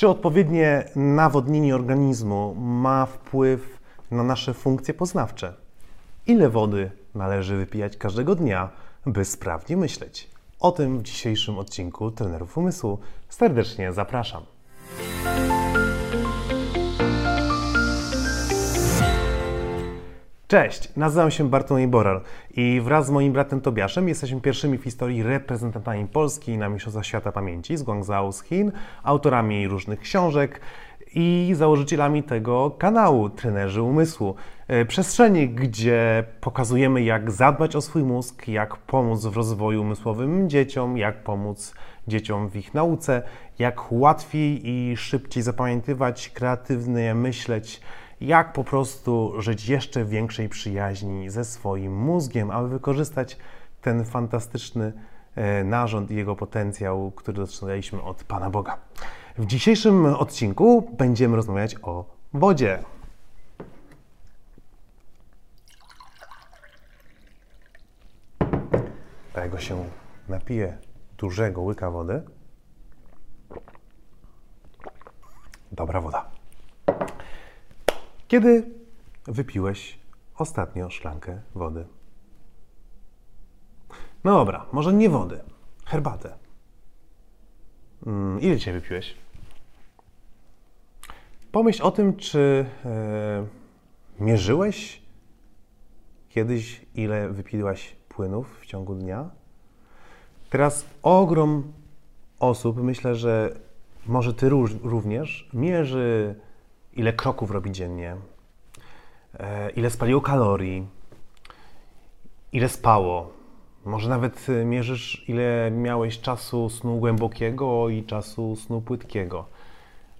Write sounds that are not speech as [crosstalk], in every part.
Czy odpowiednie nawodnienie organizmu ma wpływ na nasze funkcje poznawcze? Ile wody należy wypijać każdego dnia, by sprawnie myśleć? O tym w dzisiejszym odcinku Trenerów Umysłu serdecznie zapraszam. Cześć, nazywam się Bartłomiej Boral i wraz z moim bratem Tobiaszem jesteśmy pierwszymi w historii reprezentantami Polski na Mistrzostwach Świata Pamięci z Guangzhou z Chin, autorami różnych książek i założycielami tego kanału Trenerzy Umysłu. E, przestrzeni, gdzie pokazujemy jak zadbać o swój mózg, jak pomóc w rozwoju umysłowym dzieciom, jak pomóc dzieciom w ich nauce, jak łatwiej i szybciej zapamiętywać, kreatywnie myśleć, jak po prostu żyć jeszcze większej przyjaźni ze swoim mózgiem, aby wykorzystać ten fantastyczny e, narząd i jego potencjał, który dostrzegaliśmy od Pana Boga. W dzisiejszym odcinku będziemy rozmawiać o wodzie. Jak się napije dużego łyka wody, dobra woda. Kiedy wypiłeś ostatnio szklankę wody? No dobra, może nie wody, herbatę. Mm, ile dzisiaj wypiłeś? Pomyśl o tym, czy e, mierzyłeś kiedyś, ile wypiłaś płynów w ciągu dnia. Teraz ogrom osób, myślę, że może Ty również, mierzy ile kroków robi dziennie, e, ile spaliło kalorii, ile spało. Może nawet e, mierzysz, ile miałeś czasu snu głębokiego i czasu snu płytkiego.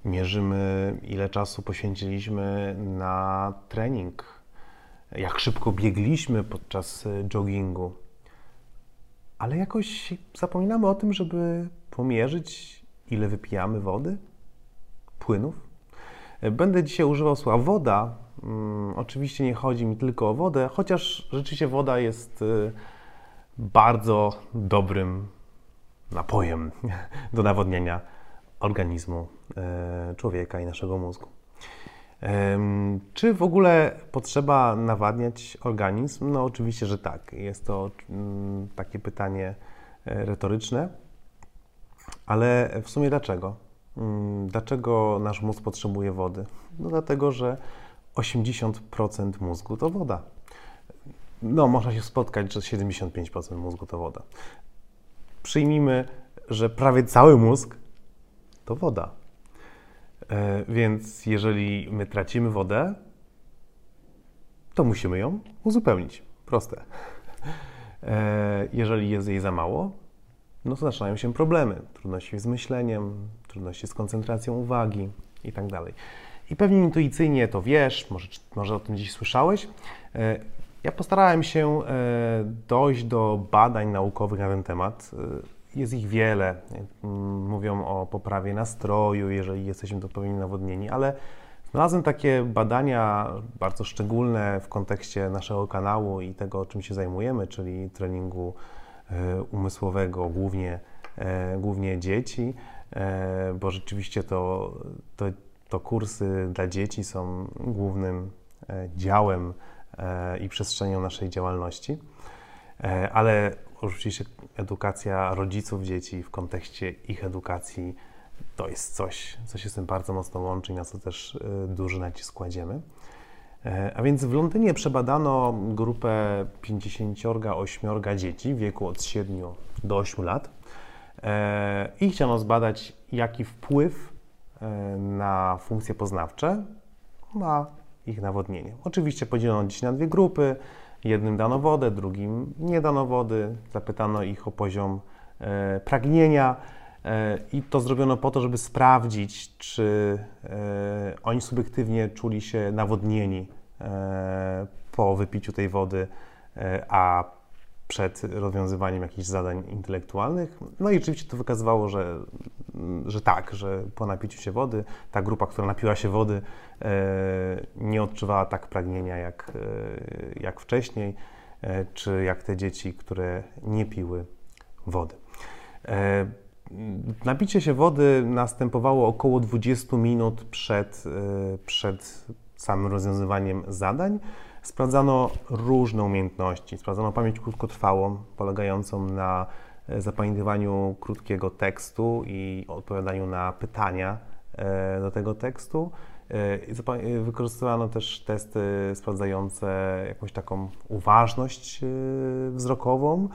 Mierzymy, ile czasu poświęciliśmy na trening, jak szybko biegliśmy podczas e, joggingu. Ale jakoś zapominamy o tym, żeby pomierzyć, ile wypijamy wody, płynów. Będę dzisiaj używał słowa woda. Hmm, oczywiście nie chodzi mi tylko o wodę, chociaż rzeczywiście woda jest y, bardzo dobrym napojem [laughs] do nawodnienia organizmu y, człowieka i naszego mózgu. Czy w ogóle potrzeba nawadniać organizm? No, oczywiście, że tak. Jest to mm, takie pytanie e, retoryczne, ale w sumie dlaczego? Mm, dlaczego nasz mózg potrzebuje wody? No dlatego, że 80% mózgu to woda. No, można się spotkać, że 75% mózgu to woda. Przyjmijmy, że prawie cały mózg to woda. E, więc jeżeli my tracimy wodę, to musimy ją uzupełnić. Proste. E, jeżeli jest jej za mało, no to zaczynają się problemy. Trudności z myśleniem, trudności z koncentracją uwagi i tak dalej. I pewnie intuicyjnie to wiesz, może, może o tym dziś słyszałeś. E, ja postarałem się e, dojść do badań naukowych na ten temat. E, jest ich wiele. Mówią o poprawie nastroju, jeżeli jesteśmy odpowiednio nawodnieni, ale znalazłem takie badania bardzo szczególne w kontekście naszego kanału i tego, czym się zajmujemy, czyli treningu umysłowego, głównie, głównie dzieci. E, bo rzeczywiście to, to, to kursy dla dzieci są głównym e, działem e, i przestrzenią naszej działalności. Ale oczywiście edukacja rodziców dzieci w kontekście ich edukacji to jest coś, co się z tym bardzo mocno łączy i na co też duży nacisk kładziemy. A więc w Londynie przebadano grupę 58 dzieci w wieku od 7 do 8 lat i chciano zbadać, jaki wpływ e, na funkcje poznawcze ma ich nawodnienie. Oczywiście podzielono dziś na dwie grupy. Jednym dano wodę, drugim nie dano wody. Zapytano ich o poziom e, pragnienia e, i to zrobiono po to, żeby sprawdzić, czy oni subiektywnie czuli się nawodnieni po wypiciu tej wody, a przed rozwiązywaniem jakichś zadań intelektualnych. No i oczywiście to wykazywało, że, że tak, że po napiciu się wody ta grupa, która napiła się wody, e, nie odczuwała tak pragnienia jak, e, jak wcześniej, e, czy jak te dzieci, które nie piły wody. Napicie się wody następowało około 20 minut przed, przed samym rozwiązywaniem zadań. Sprawdzano różne umiejętności. Sprawdzano pamięć krótkotrwałą, polegającą na zapamiętywaniu krótkiego tekstu i odpowiadaniu na pytania e, do tego tekstu. E, wykorzystywano też testy sprawdzające jakąś taką uważność e, wzrokową,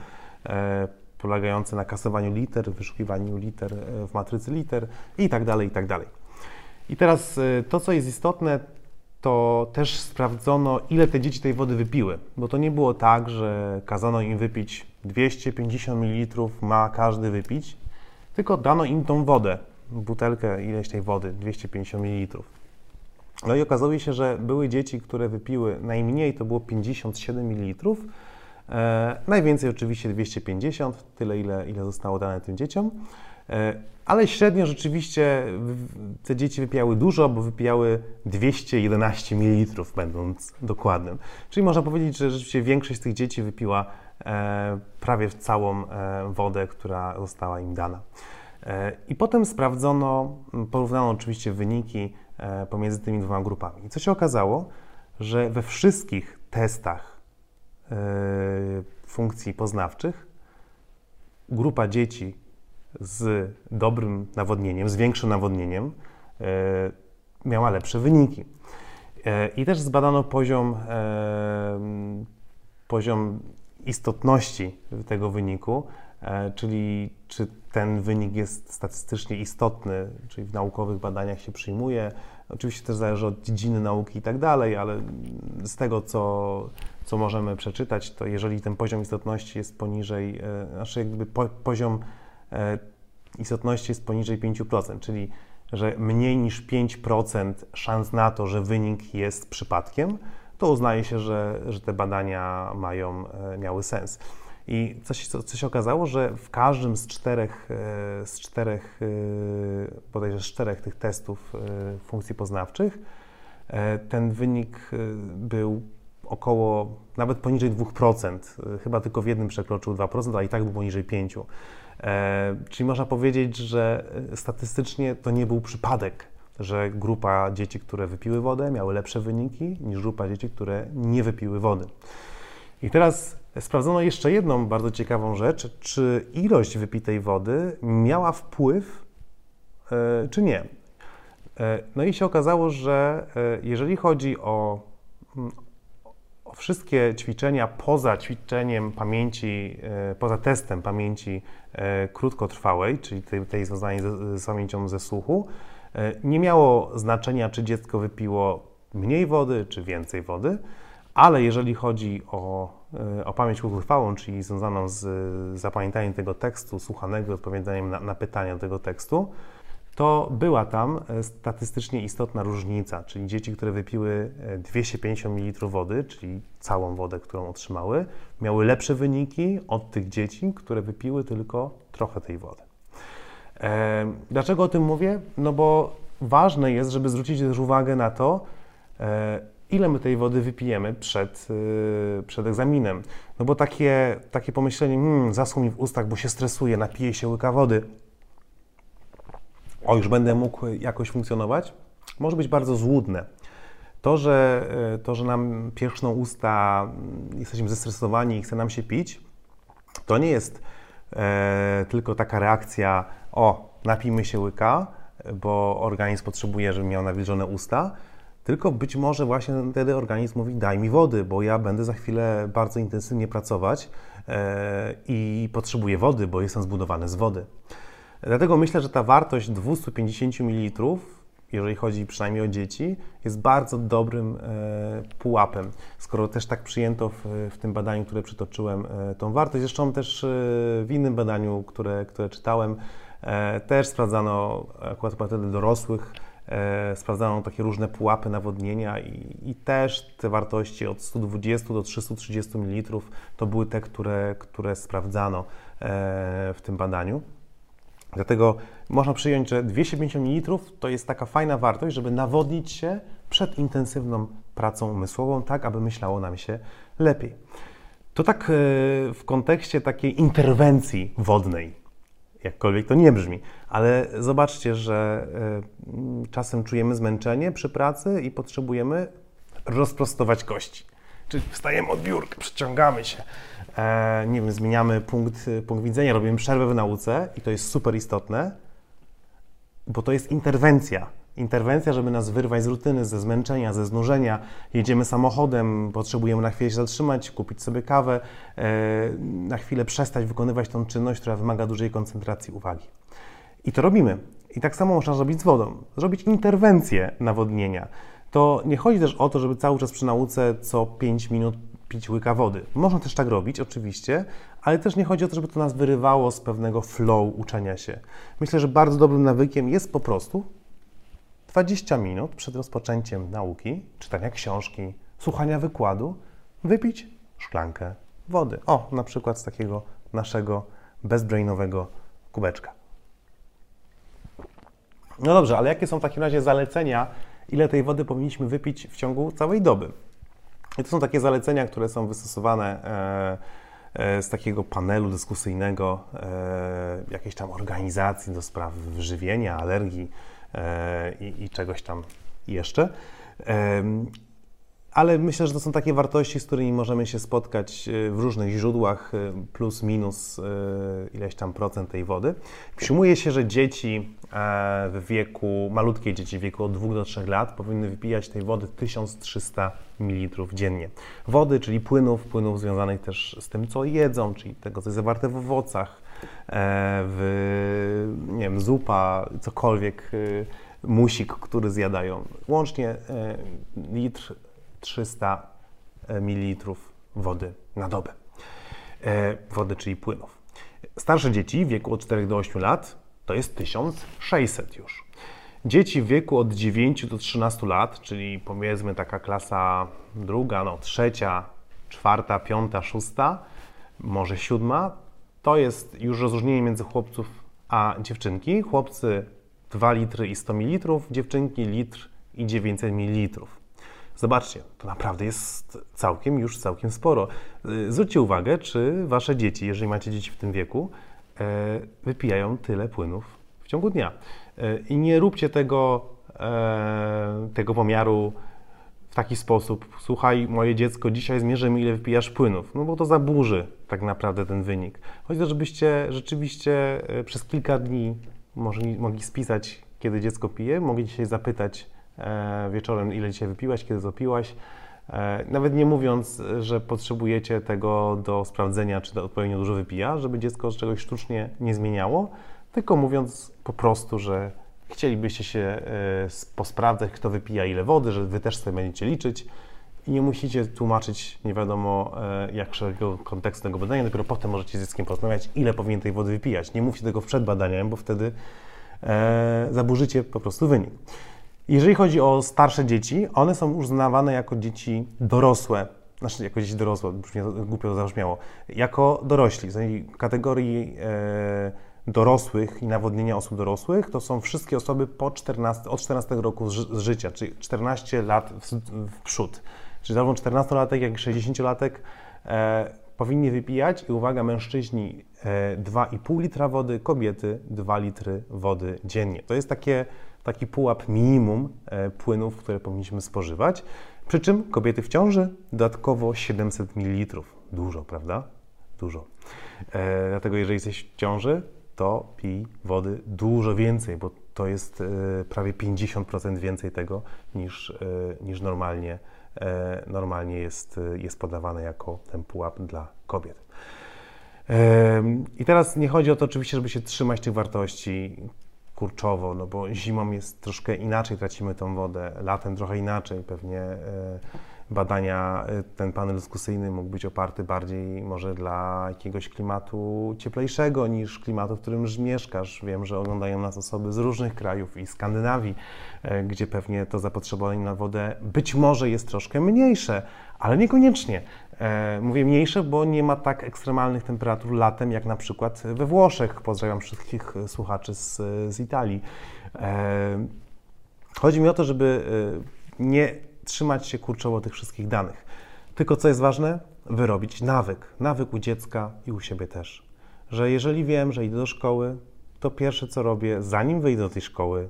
polegające na kasowaniu liter, wyszukiwaniu liter w matrycy liter i tak dalej, i tak dalej. I teraz to, co jest istotne, to też sprawdzono, ile te dzieci tej wody wypiły, bo to nie było tak, że kazano im wypić 250 ml, ma każdy wypić, tylko dano im tą wodę, butelkę ileś tej wody, 250 ml. No i okazało się, że były dzieci, które wypiły najmniej, to było 57 ml, e, najwięcej oczywiście 250, tyle ile, ile zostało dane tym dzieciom. E, ale średnio rzeczywiście te dzieci wypijały dużo, bo wypijały 211 ml, będąc dokładnym. Czyli można powiedzieć, że rzeczywiście większość z tych dzieci wypiła e, prawie całą e, wodę, która została im dana. I potem sprawdzono, porównano oczywiście wyniki pomiędzy tymi dwoma grupami. I co się okazało, że we wszystkich testach funkcji poznawczych grupa dzieci z dobrym nawodnieniem, z większym nawodnieniem, e, miała lepsze wyniki. E, I też zbadano poziom, e, poziom istotności tego wyniku, czyli czy ten wynik jest statystycznie istotny, czyli w naukowych badaniach się przyjmuje. Oczywiście też zależy od dziedziny nauki i tak dalej, ale z tego, co, co możemy przeczytać, to jeżeli ten poziom istotności jest poniżej, znaczy jakby po, poziom E, istotności jest poniżej 5%, czyli że mniej niż 5% szans na to, że wynik jest przypadkiem, to uznaje się, że, że te badania mają, e, miały sens. I coś, co się okazało, że w każdym z czterech, e, z czterech, bodajże z czterech tych testów funkcji poznawczych, ten wynik był około, nawet poniżej 2%, chyba tylko w jednym przekroczył 2%, ale i tak był poniżej 5%. E, czyli można powiedzieć, że e, statystycznie to nie był przypadek, że grupa dzieci, które wypiły wodę, miały lepsze wyniki niż grupa dzieci, które nie wypiły wody. I teraz sprawdzono jeszcze jedną bardzo ciekawą rzecz, czy ilość wypitej wody miała wpływ, e, czy nie. No i się okazało, że jeżeli chodzi o, o wszystkie ćwiczenia poza ćwiczeniem pamięci, poza testem pamięci E, krótkotrwałej, czyli tej, tej związanej z, z pamięcią ze słuchu, e, nie miało znaczenia, czy dziecko wypiło mniej wody, czy więcej wody, ale jeżeli chodzi o, e, o pamięć krótkotrwałą, czyli związaną z zapamiętaniem tego tekstu, słuchanego, odpowiadaniem na, na pytania do tego tekstu, to była tam e, statystycznie istotna różnica, czyli dzieci, które wypiły 250 e, ml wody, czyli całą wodę, którą otrzymały, miały lepsze wyniki od tych dzieci, które wypiły tylko trochę tej wody. Dlaczego o tym mówię? No bo ważne jest, żeby zwrócić też uwagę na to, ile my tej wody wypijemy przed, przed egzaminem. No bo takie, takie pomyślenie, hmm, zaschło mi w ustach, bo się stresuje, napiję się łyka wody, o już będę mógł jakoś funkcjonować, może być bardzo złudne. To, że, e, to, że nam pierzchną usta, mm, jesteśmy zestresowani i chce nam się pić, to nie jest e, tylko taka reakcja, o, napijmy się łyka, bo organizm potrzebuje, żeby miał nawilżone usta, tylko być może właśnie wtedy organizm mówi, daj mi wody, bo ja będę za chwilę bardzo intensywnie pracować e, i potrzebuję wody, bo jestem zbudowany z wody. Dlatego myślę, że ta wartość 250 ml, jeżeli chodzi przynajmniej o dzieci, jest bardzo dobrym e, pułapem. Skoro też tak przyjęto w, tym badaniu, które przytoczyłem, e, tą wartość, zresztą też w innym badaniu, które, które czytałem, też sprawdzano akurat wtedy dorosłych, sprawdzano takie różne pułapy nawodnienia i, i, też te wartości od 120 do 330 ml to były te, które, które sprawdzano e, w tym badaniu. Dlatego można przyjąć, że 250 ml to jest taka fajna wartość, żeby nawodnić się przed intensywną pracą umysłową, tak aby myślało nam się lepiej. To tak e, w kontekście takiej interwencji wodnej. Jakkolwiek to nie brzmi, ale zobaczcie, że y, czasem czujemy zmęczenie przy pracy i potrzebujemy rozprostować kości. Czyli wstajemy od biurka, przyciągamy się, e, nie wiem, zmieniamy punkt, punkt widzenia, robimy przerwę w nauce i to jest super istotne, bo to jest interwencja. Interwencja, żeby nas wyrwać z rutyny, ze zmęczenia, ze znużenia. Jedziemy samochodem, potrzebujemy na chwilę się zatrzymać, kupić sobie kawę, e, na chwilę przestać wykonywać tą czynność, która wymaga dużej koncentracji uwagi. I to robimy. I tak samo można zrobić z wodą. Zrobić interwencję nawodnienia. To nie chodzi też o to, żeby cały czas przy nauce co 5 minut pić łyka wody. Można też tak robić, oczywiście, ale też nie chodzi o to, żeby to nas wyrywało z pewnego flow uczenia się. Myślę, że bardzo dobrym nawykiem jest po prostu 20 minut przed rozpoczęciem nauki, czytania książki, słuchania wykładu, wypić szklankę wody. O, na przykład z takiego naszego bezbrainowego kubeczka. No dobrze, ale jakie są w takim razie zalecenia, ile tej wody powinniśmy wypić w ciągu całej doby? I to są takie zalecenia, które są wystosowane e, e, z takiego panelu dyskusyjnego e, jakiejś tam organizacji do spraw żywienia, alergii i, i czegoś tam jeszcze. Ale myślę, że to są takie wartości, z którymi możemy się spotkać w różnych źródłach, plus minus ileś tam procent tej wody. Przyjmuje się, że dzieci w wieku, malutkie dzieci w wieku od 2 do 3 lat powinny wypijać tej wody 1300 ml dziennie. Wody, czyli płynów, płynów związanych też z tym, co jedzą, czyli tego, co jest zawarte w owocach, w nie wiem, zupa, cokolwiek, musik, który zjadają. Łącznie litr 300 ml wody na dobę. Wody, czyli płynów. Starsze dzieci w wieku od 4 do 8 lat to jest 1600 już. Dzieci w wieku od 9 do 13 lat, czyli powiedzmy taka klasa druga, no trzecia, czwarta, piąta, szósta, może siódma, to jest już rozróżnienie między chłopców a dziewczynki. Chłopcy 2 litry i 100 ml, dziewczynki litr i 900 ml. Zobaczcie, to naprawdę jest całkiem, już całkiem sporo. Zwróćcie uwagę, czy wasze dzieci, jeżeli macie dzieci w tym wieku, E, wypijają tyle płynów w ciągu dnia. E, I nie róbcie tego, e, tego pomiaru taki sposób. Słuchaj, moje dziecko, dzisiaj zmierzymy, ile wypijasz płynów. No bo to zaburzy tak naprawdę ten wynik. Chodzi o żebyście rzeczywiście przez kilka dni mogli, mogli spisać, kiedy dziecko pije, mogli się zapytać wieczorem, ile dzisiaj wypiłaś, kiedy zapiłaś E, nawet nie mówiąc, że potrzebujecie tego do sprawdzenia, czy to odpowiednio dużo wypija, żeby dziecko czegoś sztucznie nie zmieniało, tylko mówiąc po prostu, że chcielibyście się e, posprawdzać, kto wypija ile wody, że wy też sobie będziecie liczyć i nie musicie tłumaczyć nie wiadomo e, jak szerokiego kontekstu tego badania, dopiero potem możecie z dzieckiem porozmawiać, ile powinien tej wody wypijać. Nie mówcie tego przed badaniem, bo wtedy zaburzycie po prostu wynik. Jeżeli chodzi o starsze dzieci, one są uznawane jako dzieci dorosłe, znaczy jako dzieci dorosłe, brzmi głupio to zabrzmiało, jako dorośli. W kategorii e, dorosłych i nawodnienia osób dorosłych to są wszystkie osoby po 14, od 14 roku z, życia, czyli 14 lat w, w przód. Czyli zarówno 14-latek, jak i 60-latek e, powinni wypijać i uwaga, mężczyźni e, 2,5 litra wody, kobiety 2 litry wody dziennie. To jest takie taki pułap minimum e, płynów, które powinniśmy spożywać. Przy czym kobiety w ciąży dodatkowo 700 ml. Dużo, prawda? Dużo. E, dlatego jeżeli jesteś w ciąży, to pij wody dużo więcej, bo to jest e, prawie 50% więcej tego niż, e, niż normalnie, e, normalnie jest, jest podawane jako ten pułap dla kobiet. I teraz nie chodzi o to oczywiście, żeby się trzymać tych wartości kurczowo, no bo zimą jest troszkę inaczej, tracimy tą wodę, latem trochę inaczej, pewnie badania, e, ten panel dyskusyjny mógł być oparty bardziej może dla jakiegoś klimatu cieplejszego niż klimatu, w którym mieszkasz. Wiem, że oglądają nas osoby z różnych krajów i Skandynawii, e, gdzie pewnie to zapotrzebowanie na wodę być może jest troszkę mniejsze, ale niekoniecznie. E, mówię mniejsze, bo nie ma tak ekstremalnych temperatur latem, jak na przykład we Włoszech. Pozdrawiam wszystkich słuchaczy z, z Italii. E, chodzi mi o to, żeby e, nie trzymać się kurczowo tych wszystkich danych. Tylko co jest ważne? Wyrobić nawyk. Nawyk u dziecka i u siebie też. Że jeżeli wiem, że idę do szkoły, to pierwsze co robię, zanim wyjdę do tej szkoły,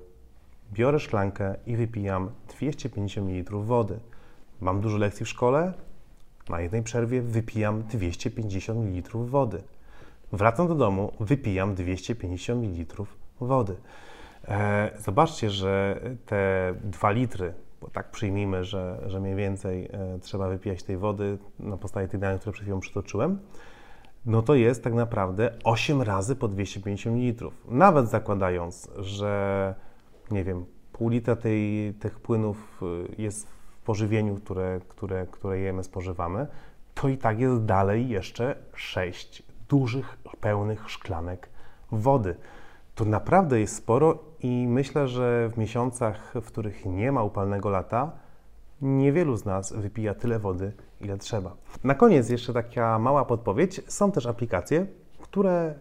biorę szklankę i wypijam 250 ml wody. Mam dużo lekcji w szkole, na jednej przerwie wypijam 250 ml wody. Wracam do domu, wypijam 250 ml wody. E, zobaczcie, że te 2 litry, bo tak przyjmijmy, że, że mniej więcej e, trzeba wypijać tej wody na podstawie tych danych, które przed chwilą przytoczyłem, no to jest tak naprawdę 8 razy po 250 ml. Nawet zakładając, że nie wiem, pół litra tej, tych płynów y, jest w pożywieniu, które, które, które jemy, spożywamy, to i tak jest dalej jeszcze 6 dużych, pełnych szklanek wody. To naprawdę jest sporo i myślę, że w miesiącach, w których nie ma upalnego lata, niewielu z nas wypija tyle wody, ile trzeba. Na koniec jeszcze taka mała podpowiedź. Są też aplikacje, które e,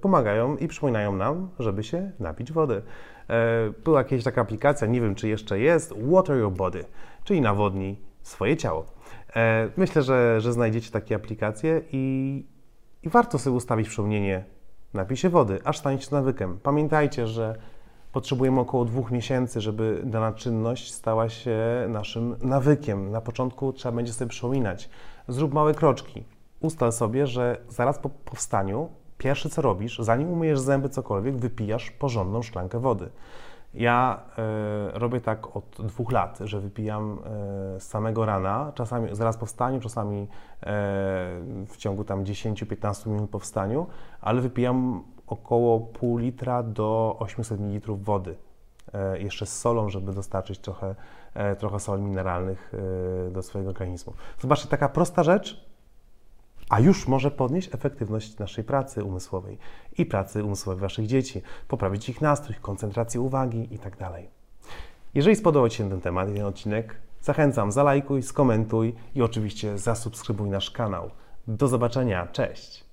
pomagają i przypominają nam, żeby się napić wody. E, była jakaś taka aplikacja, nie wiem czy jeszcze jest, Water Your Body, czyli nawodnij swoje ciało. E, myślę, że, że znajdziecie takie aplikacje i, i warto sobie ustawić przypomnienie napij się wody, aż stanie się nawykiem. Pamiętajcie, że potrzebujemy około dwóch miesięcy, żeby dana czynność stała się naszym nawykiem. Na początku trzeba będzie sobie przypominać. Zrób małe kroczki. Ustal sobie, że zaraz po powstaniu pierwsze co robisz, zanim umyjesz zęby cokolwiek, wypijasz porządną szklankę wody. Ja y, robię tak od dwóch lat, że wypijam y, samego rana, czasami zaraz po wstaniu, czasami y, w ciągu tam 10-15 minut po wstaniu, ale wypijam około pół litra do 800 ml wody. Jeszcze z solą, żeby dostarczyć trochę, trochę soli mineralnych do swojego organizmu. Zobaczcie, taka prosta rzecz, a już może podnieść efektywność naszej pracy umysłowej i pracy umysłowej Waszych dzieci, poprawić ich nastrój, koncentrację uwagi itd. Tak Jeżeli spodobał Ci się ten temat i ten odcinek, zachęcam, zalajkuj, skomentuj i oczywiście zasubskrybuj nasz kanał. Do zobaczenia, cześć!